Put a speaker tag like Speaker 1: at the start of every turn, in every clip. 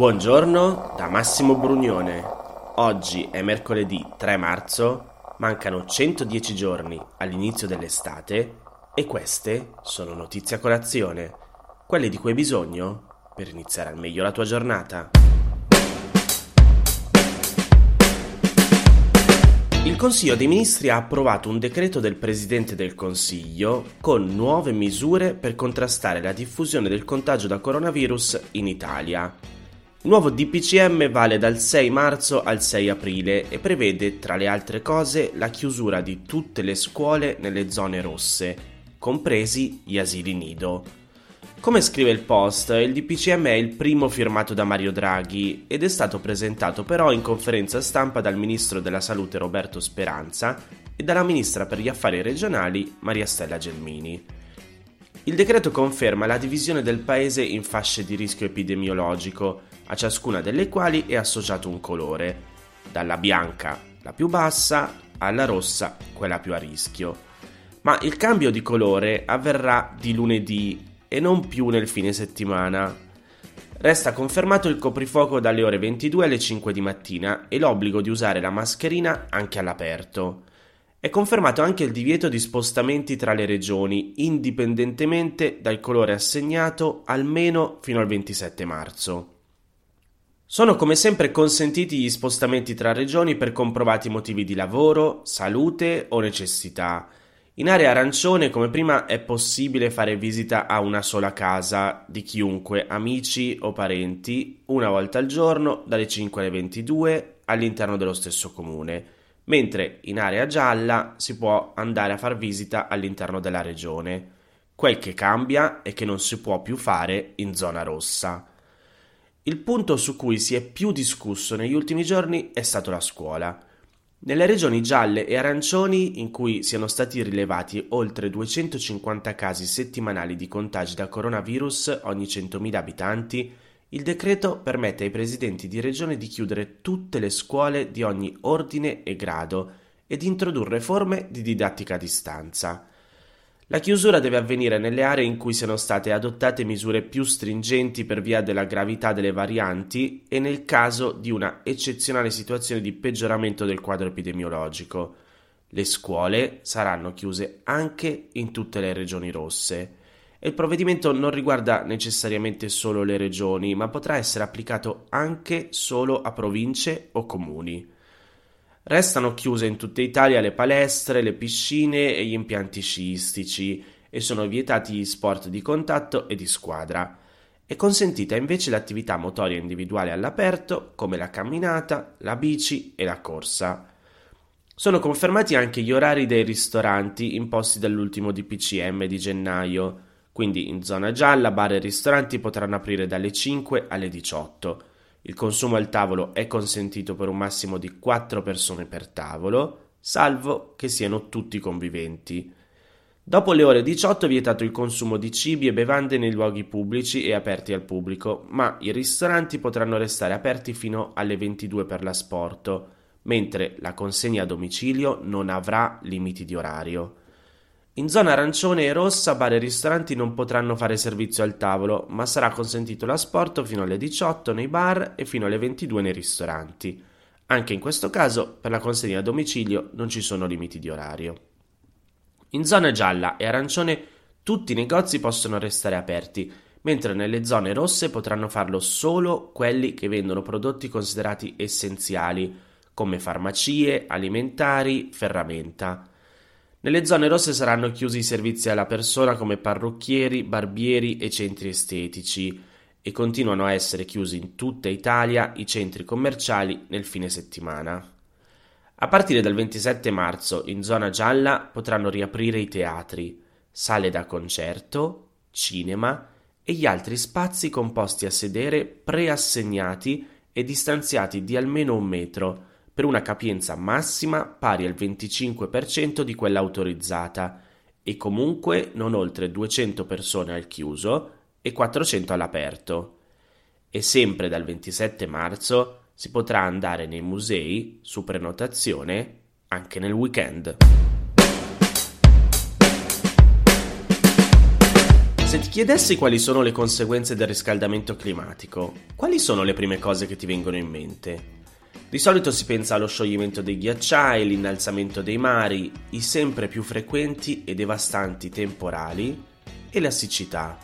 Speaker 1: Buongiorno da Massimo Brugnone. Oggi è mercoledì 3 marzo, mancano 110 giorni all'inizio dell'estate e queste sono notizie a colazione, quelle di cui hai bisogno per iniziare al meglio la tua giornata. Il Consiglio dei Ministri ha approvato un decreto del Presidente del Consiglio con nuove misure per contrastare la diffusione del contagio da coronavirus in Italia. Il nuovo DPCM vale dal 6 marzo al 6 aprile e prevede, tra le altre cose, la chiusura di tutte le scuole nelle zone rosse, compresi gli asili nido. Come scrive il post, il DPCM è il primo firmato da Mario Draghi ed è stato presentato però in conferenza stampa dal ministro della Salute Roberto Speranza e dalla ministra per gli affari regionali Maria Stella Gelmini. Il decreto conferma la divisione del paese in fasce di rischio epidemiologico, a ciascuna delle quali è associato un colore, dalla bianca, la più bassa, alla rossa, quella più a rischio. Ma il cambio di colore avverrà di lunedì e non più nel fine settimana. Resta confermato il coprifuoco dalle ore 22 alle 5 di mattina e l'obbligo di usare la mascherina anche all'aperto. È confermato anche il divieto di spostamenti tra le regioni, indipendentemente dal colore assegnato almeno fino al 27 marzo. Sono come sempre consentiti gli spostamenti tra regioni per comprovati motivi di lavoro, salute o necessità in area arancione, come prima, è possibile fare visita a una sola casa di chiunque, amici o parenti, una volta al giorno, dalle 5 alle 22, all'interno dello stesso comune, mentre in area gialla si può andare a far visita all'interno della regione. Quel che cambia è che non si può più fare in zona rossa. Il punto su cui si è più discusso negli ultimi giorni è stato la scuola. Nelle regioni gialle e arancioni, in cui siano stati rilevati oltre 250 casi settimanali di contagi da coronavirus ogni 100.000 abitanti, il decreto permette ai presidenti di regione di chiudere tutte le scuole di ogni ordine e grado e di introdurre forme di didattica a distanza. La chiusura deve avvenire nelle aree in cui siano state adottate misure più stringenti per via della gravità delle varianti e nel caso di una eccezionale situazione di peggioramento del quadro epidemiologico. Le scuole saranno chiuse anche in tutte le regioni rosse. E il provvedimento non riguarda necessariamente solo le regioni, ma potrà essere applicato anche solo a province o comuni. Restano chiuse in tutta Italia le palestre, le piscine e gli impianti sciistici e sono vietati gli sport di contatto e di squadra. È consentita invece l'attività motoria individuale all'aperto come la camminata, la bici e la corsa. Sono confermati anche gli orari dei ristoranti imposti dall'ultimo DPCM di gennaio, quindi in zona gialla bar e ristoranti potranno aprire dalle 5 alle 18 il consumo al tavolo è consentito per un massimo di 4 persone per tavolo, salvo che siano tutti conviventi. Dopo le ore 18 è vietato il consumo di cibi e bevande nei luoghi pubblici e aperti al pubblico, ma i ristoranti potranno restare aperti fino alle 22 per l'asporto, mentre la consegna a domicilio non avrà limiti di orario. In zona arancione e rossa bar e ristoranti non potranno fare servizio al tavolo, ma sarà consentito l'asporto fino alle 18 nei bar e fino alle 22 nei ristoranti. Anche in questo caso, per la consegna a domicilio non ci sono limiti di orario. In zona gialla e arancione tutti i negozi possono restare aperti, mentre nelle zone rosse potranno farlo solo quelli che vendono prodotti considerati essenziali, come farmacie, alimentari, ferramenta. Nelle zone rosse saranno chiusi i servizi alla persona come parrucchieri, barbieri e centri estetici e continuano a essere chiusi in tutta Italia i centri commerciali nel fine settimana. A partire dal 27 marzo in zona gialla potranno riaprire i teatri, sale da concerto, cinema e gli altri spazi composti a sedere preassegnati e distanziati di almeno un metro per una capienza massima pari al 25% di quella autorizzata e comunque non oltre 200 persone al chiuso e 400 all'aperto. E sempre dal 27 marzo si potrà andare nei musei su prenotazione anche nel weekend. Se ti chiedessi quali sono le conseguenze del riscaldamento climatico, quali sono le prime cose che ti vengono in mente? Di solito si pensa allo scioglimento dei ghiacciai, l'innalzamento dei mari, i sempre più frequenti e devastanti temporali e la siccità.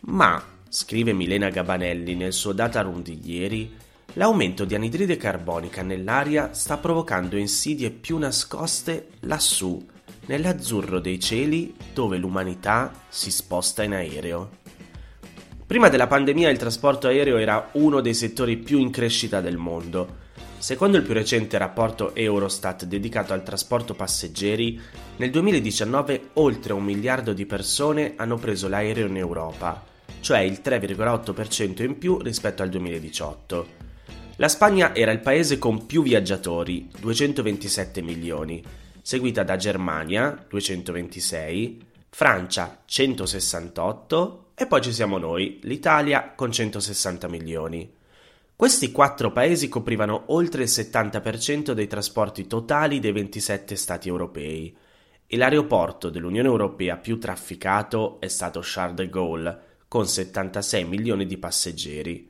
Speaker 1: Ma, scrive Milena Gabanelli nel suo data room di ieri, l'aumento di anidride carbonica nell'aria sta provocando insidie più nascoste lassù, nell'azzurro dei cieli dove l'umanità si sposta in aereo. Prima della pandemia il trasporto aereo era uno dei settori più in crescita del mondo. Secondo il più recente rapporto Eurostat dedicato al trasporto passeggeri, nel 2019 oltre un miliardo di persone hanno preso l'aereo in Europa, cioè il 3,8% in più rispetto al 2018. La Spagna era il paese con più viaggiatori, 227 milioni, seguita da Germania 226, Francia 168 e poi ci siamo noi, l'Italia con 160 milioni. Questi quattro paesi coprivano oltre il 70% dei trasporti totali dei 27 Stati europei e l'aeroporto dell'Unione Europea più trafficato è stato Charles de Gaulle, con 76 milioni di passeggeri.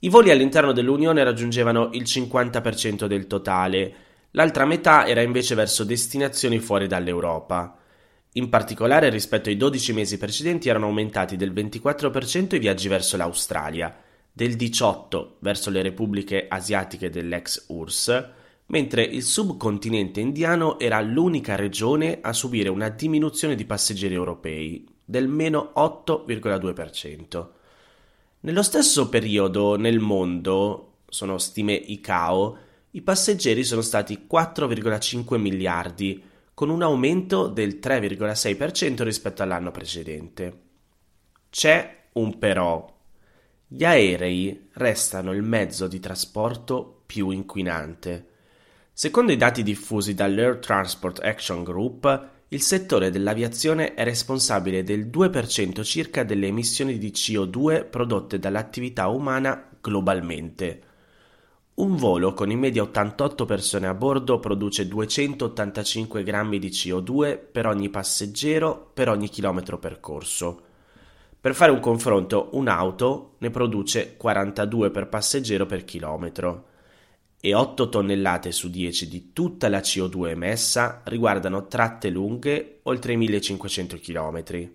Speaker 1: I voli all'interno dell'Unione raggiungevano il 50% del totale, l'altra metà era invece verso destinazioni fuori dall'Europa. In particolare rispetto ai 12 mesi precedenti erano aumentati del 24% i viaggi verso l'Australia, del 18% verso le repubbliche asiatiche dell'ex URSS, mentre il subcontinente indiano era l'unica regione a subire una diminuzione di passeggeri europei del meno 8,2%. Nello stesso periodo nel mondo, sono stime ICAO, i passeggeri sono stati 4,5 miliardi, con un aumento del 3,6% rispetto all'anno precedente. C'è un però. Gli aerei restano il mezzo di trasporto più inquinante. Secondo i dati diffusi dall'Air Transport Action Group, il settore dell'aviazione è responsabile del 2% circa delle emissioni di CO2 prodotte dall'attività umana globalmente. Un volo con in media 88 persone a bordo produce 285 grammi di CO2 per ogni passeggero per ogni chilometro percorso. Per fare un confronto, un'auto ne produce 42 per passeggero per chilometro e 8 tonnellate su 10 di tutta la CO2 emessa riguardano tratte lunghe oltre i 1500 km.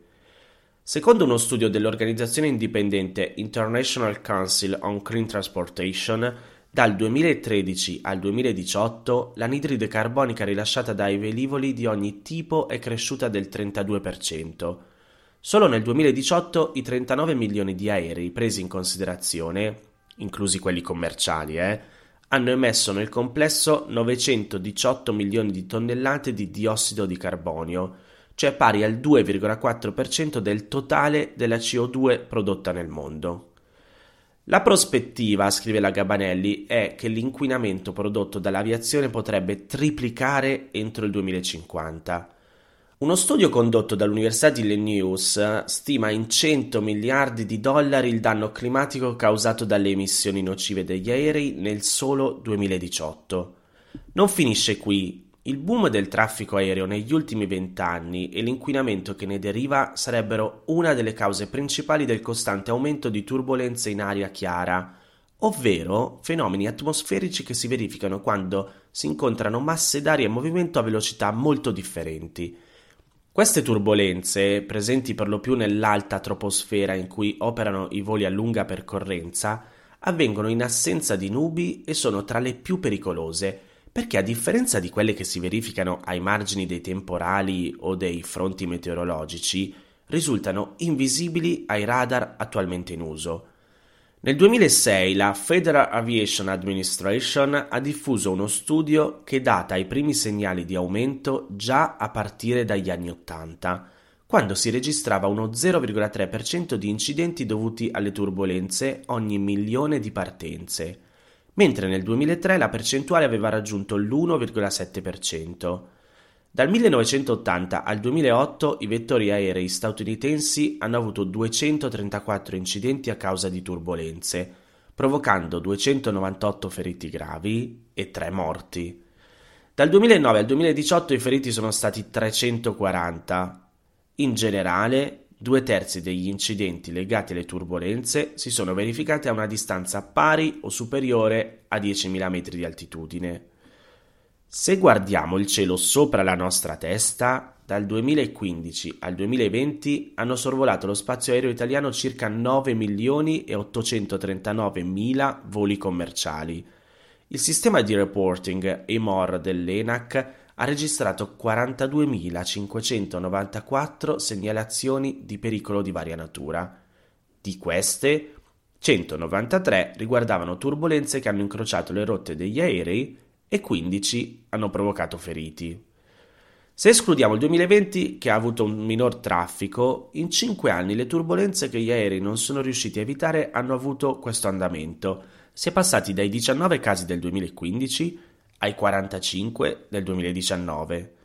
Speaker 1: Secondo uno studio dell'organizzazione indipendente International Council on Clean Transportation, dal 2013 al 2018 l'anidride carbonica rilasciata dai velivoli di ogni tipo è cresciuta del 32%. Solo nel 2018 i 39 milioni di aerei presi in considerazione, inclusi quelli commerciali, eh, hanno emesso nel complesso 918 milioni di tonnellate di diossido di carbonio, cioè pari al 2,4% del totale della CO2 prodotta nel mondo. La prospettiva, scrive la Gabanelli, è che l'inquinamento prodotto dall'aviazione potrebbe triplicare entro il 2050. Uno studio condotto dall'Università di Illinois stima in 100 miliardi di dollari il danno climatico causato dalle emissioni nocive degli aerei nel solo 2018. Non finisce qui. Il boom del traffico aereo negli ultimi vent'anni e l'inquinamento che ne deriva sarebbero una delle cause principali del costante aumento di turbolenze in aria chiara, ovvero fenomeni atmosferici che si verificano quando si incontrano masse d'aria in movimento a velocità molto differenti queste turbolenze, presenti per lo più nell'alta troposfera in cui operano i voli a lunga percorrenza, avvengono in assenza di nubi e sono tra le più pericolose, perché a differenza di quelle che si verificano ai margini dei temporali o dei fronti meteorologici, risultano invisibili ai radar attualmente in uso. Nel 2006 la Federal Aviation Administration ha diffuso uno studio che data i primi segnali di aumento già a partire dagli anni Ottanta, quando si registrava uno 0,3% di incidenti dovuti alle turbulenze ogni milione di partenze, mentre nel 2003 la percentuale aveva raggiunto l'1,7%. Dal 1980 al 2008 i vettori aerei statunitensi hanno avuto 234 incidenti a causa di turbolenze, provocando 298 feriti gravi e 3 morti. Dal 2009 al 2018 i feriti sono stati 340. In generale, due terzi degli incidenti legati alle turbulenze si sono verificati a una distanza pari o superiore a 10.000 metri di altitudine. Se guardiamo il cielo sopra la nostra testa, dal 2015 al 2020 hanno sorvolato lo spazio aereo italiano circa 9 milioni e 839 mila voli commerciali. Il sistema di reporting EMOR dell'ENAC ha registrato 42.594 segnalazioni di pericolo di varia natura. Di queste, 193 riguardavano turbulenze che hanno incrociato le rotte degli aerei e 15 hanno provocato feriti. Se escludiamo il 2020, che ha avuto un minor traffico, in 5 anni le turbulenze che gli aerei non sono riusciti a evitare hanno avuto questo andamento. Si è passati dai 19 casi del 2015 ai 45 del 2019.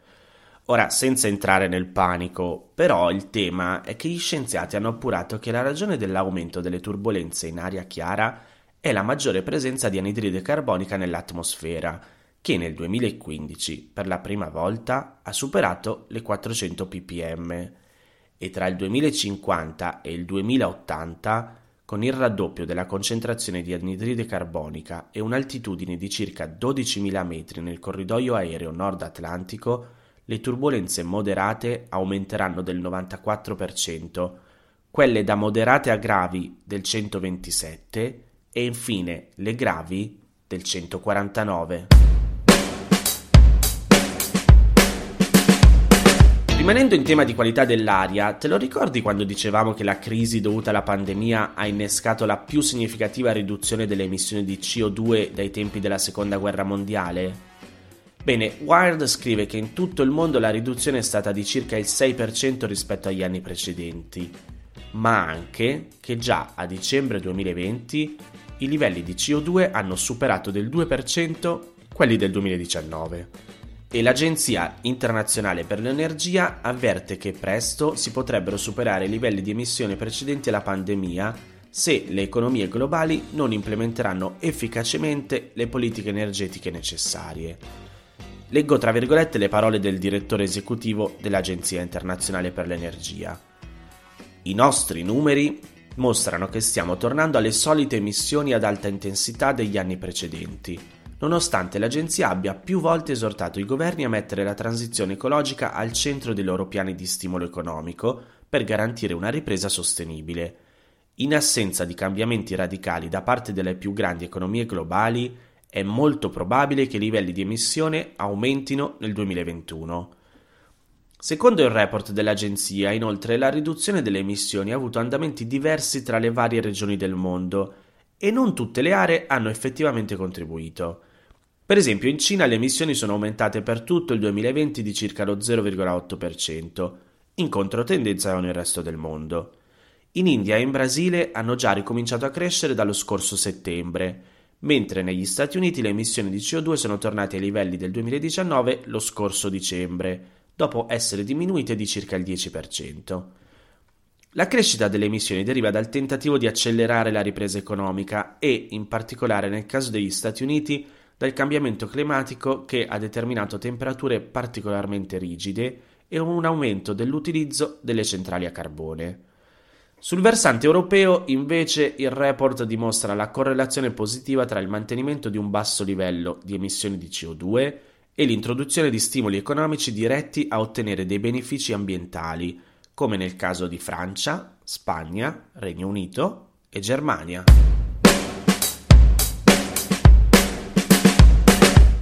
Speaker 1: Ora, senza entrare nel panico, però il tema è che gli scienziati hanno appurato che la ragione dell'aumento delle turbulenze in aria chiara è la maggiore presenza di anidride carbonica nell'atmosfera, che nel 2015 per la prima volta ha superato le 400 ppm e tra il 2050 e il 2080 con il raddoppio della concentrazione di anidride carbonica e un'altitudine di circa 12.000 metri nel corridoio aereo nord atlantico, le turbulenze moderate aumenteranno del 94%, quelle da moderate a gravi del 127% e infine le gravi del 149%. Rimanendo in tema di qualità dell'aria, te lo ricordi quando dicevamo che la crisi dovuta alla pandemia ha innescato la più significativa riduzione delle emissioni di CO2 dai tempi della seconda guerra mondiale? Bene, Wired scrive che in tutto il mondo la riduzione è stata di circa il 6% rispetto agli anni precedenti, ma anche che già a dicembre 2020 i livelli di CO2 hanno superato del 2% quelli del 2019 e l'Agenzia internazionale per l'energia avverte che presto si potrebbero superare i livelli di emissione precedenti alla pandemia se le economie globali non implementeranno efficacemente le politiche energetiche necessarie. Leggo tra virgolette le parole del direttore esecutivo dell'Agenzia internazionale per l'energia. I nostri numeri mostrano che stiamo tornando alle solite emissioni ad alta intensità degli anni precedenti nonostante l'agenzia abbia più volte esortato i governi a mettere la transizione ecologica al centro dei loro piani di stimolo economico per garantire una ripresa sostenibile. In assenza di cambiamenti radicali da parte delle più grandi economie globali, è molto probabile che i livelli di emissione aumentino nel 2021. Secondo il report dell'agenzia, inoltre, la riduzione delle emissioni ha avuto andamenti diversi tra le varie regioni del mondo e non tutte le aree hanno effettivamente contribuito. Per esempio, in Cina le emissioni sono aumentate per tutto il 2020 di circa lo 0,8%, in controtendenza con il resto del mondo. In India e in Brasile hanno già ricominciato a crescere dallo scorso settembre, mentre negli Stati Uniti le emissioni di CO2 sono tornate ai livelli del 2019 lo scorso dicembre, dopo essere diminuite di circa il 10%. La crescita delle emissioni deriva dal tentativo di accelerare la ripresa economica e, in particolare nel caso degli Stati Uniti, dal cambiamento climatico che ha determinato temperature particolarmente rigide e un aumento dell'utilizzo delle centrali a carbone. Sul versante europeo, invece, il report dimostra la correlazione positiva tra il mantenimento di un basso livello di emissioni di CO2 e l'introduzione di stimoli economici diretti a ottenere dei benefici ambientali, come nel caso di Francia, Spagna, Regno Unito e Germania.